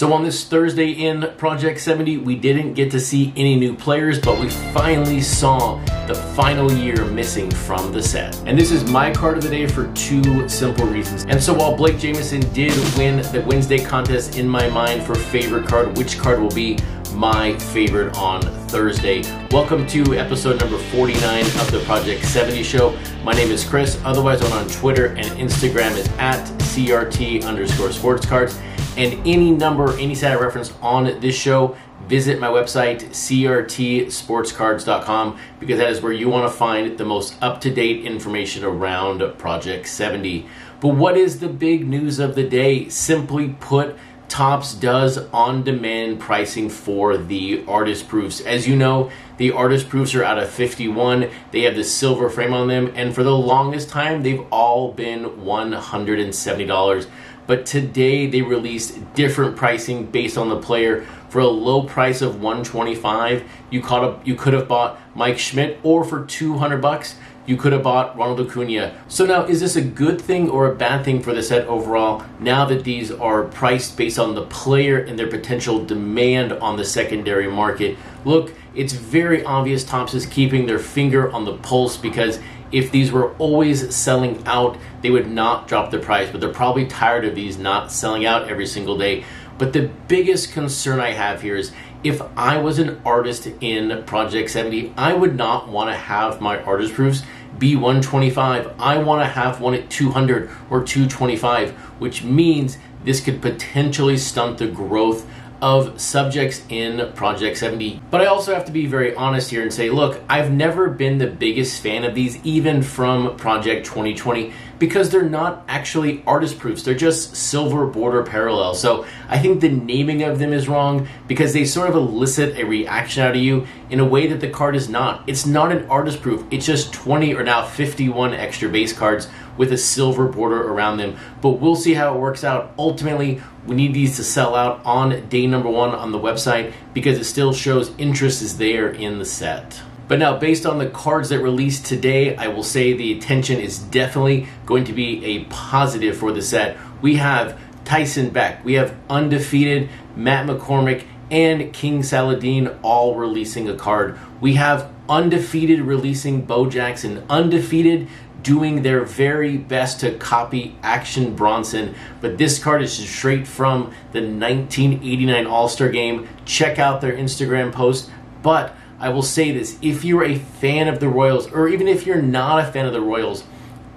So on this Thursday in Project 70, we didn't get to see any new players, but we finally saw the final year missing from the set. And this is my card of the day for two simple reasons. And so while Blake Jamieson did win the Wednesday contest in my mind for favorite card, which card will be my favorite on Thursday. Welcome to episode number 49 of the Project 70 show. My name is Chris, otherwise I'm on Twitter and Instagram is at CRT underscore sports cards. And any number, any set of reference on this show, visit my website, crtsportscards.com, because that is where you want to find the most up to date information around Project 70. But what is the big news of the day? Simply put, Topps does on demand pricing for the artist proofs. As you know, the artist proofs are out of 51. They have the silver frame on them, and for the longest time, they've all been $170. But today they released different pricing based on the player. For a low price of 125, you caught up you could have bought Mike Schmidt or for 200 bucks you could have bought Ronald Acuna. So now, is this a good thing or a bad thing for the set overall? Now that these are priced based on the player and their potential demand on the secondary market, look, it's very obvious Topps is keeping their finger on the pulse because if these were always selling out, they would not drop the price. But they're probably tired of these not selling out every single day. But the biggest concern I have here is if I was an artist in Project 70, I would not want to have my artist proofs be 125. I want to have one at 200 or 225, which means this could potentially stunt the growth of subjects in Project 70. But I also have to be very honest here and say, look, I've never been the biggest fan of these, even from Project 2020 because they're not actually artist proofs. They're just silver border parallels. So I think the naming of them is wrong because they sort of elicit a reaction out of you in a way that the card is not. It's not an artist proof. It's just 20 or now 51 extra base cards with a silver border around them. But we'll see how it works out. Ultimately, we need these to sell out on day number one on the website because it still shows interest is there in the set. But now, based on the cards that released today, I will say the attention is definitely going to be a positive for the set. We have Tyson Beck, we have undefeated Matt McCormick, and King Saladin all releasing a card. We have undefeated releasing Bo Jackson, undefeated doing their very best to copy Action Bronson. But this card is straight from the 1989 All Star game. Check out their Instagram post. But I will say this if you're a fan of the Royals, or even if you're not a fan of the Royals,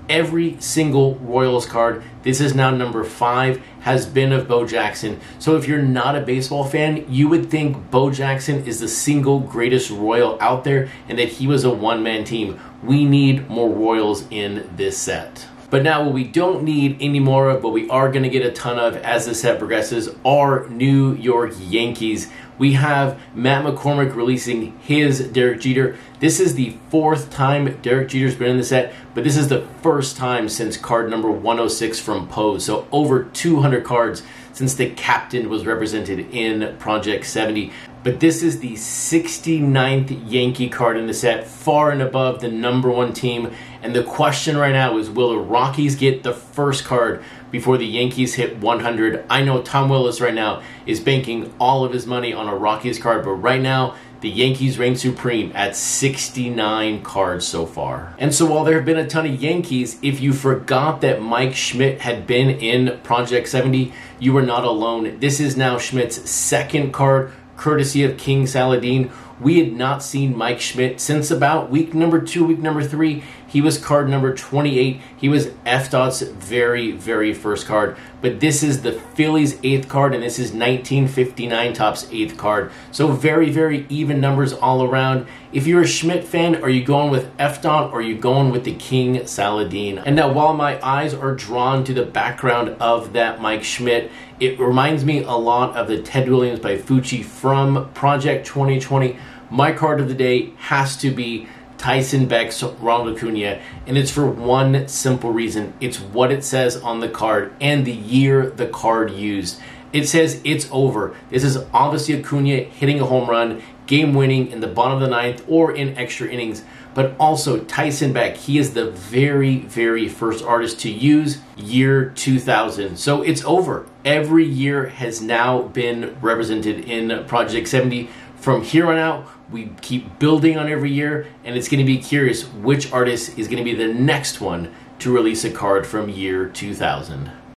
every single Royals card, this is now number five, has been of Bo Jackson. So if you're not a baseball fan, you would think Bo Jackson is the single greatest Royal out there and that he was a one man team. We need more Royals in this set. But now, what we don't need any more of, but we are going to get a ton of as the set progresses, are New York Yankees. We have Matt McCormick releasing his Derek Jeter. This is the fourth time Derek Jeter's been in the set, but this is the first time since card number 106 from Pose. So over 200 cards since the captain was represented in Project 70. But this is the 69th Yankee card in the set, far and above the number one team. And the question right now is will the Rockies get the first card before the Yankees hit 100? I know Tom Willis right now is banking all of his money on a Rockies card, but right now, the Yankees reign supreme at 69 cards so far. And so while there have been a ton of Yankees, if you forgot that Mike Schmidt had been in Project 70, you were not alone. This is now Schmidt's second card courtesy of King Saladin. We had not seen Mike Schmidt since about week number two, week number three. He was card number 28. He was F Dot's very, very first card. But this is the Phillies' eighth card, and this is 1959 Topps' eighth card. So very, very even numbers all around. If you're a Schmidt fan, are you going with F Dot or are you going with the King Saladin? And now, while my eyes are drawn to the background of that Mike Schmidt, it reminds me a lot of the Ted Williams by Fucci from Project 2020. My card of the day has to be Tyson Beck's Ronald Acuna, and it's for one simple reason. It's what it says on the card and the year the card used. It says it's over. This is obviously Acuna hitting a home run, game winning in the bottom of the ninth or in extra innings. but also Tyson Beck. He is the very, very first artist to use year 2000. So it's over. Every year has now been represented in Project 70. From here on out, we keep building on every year, and it's going to be curious which artist is going to be the next one to release a card from year 2000.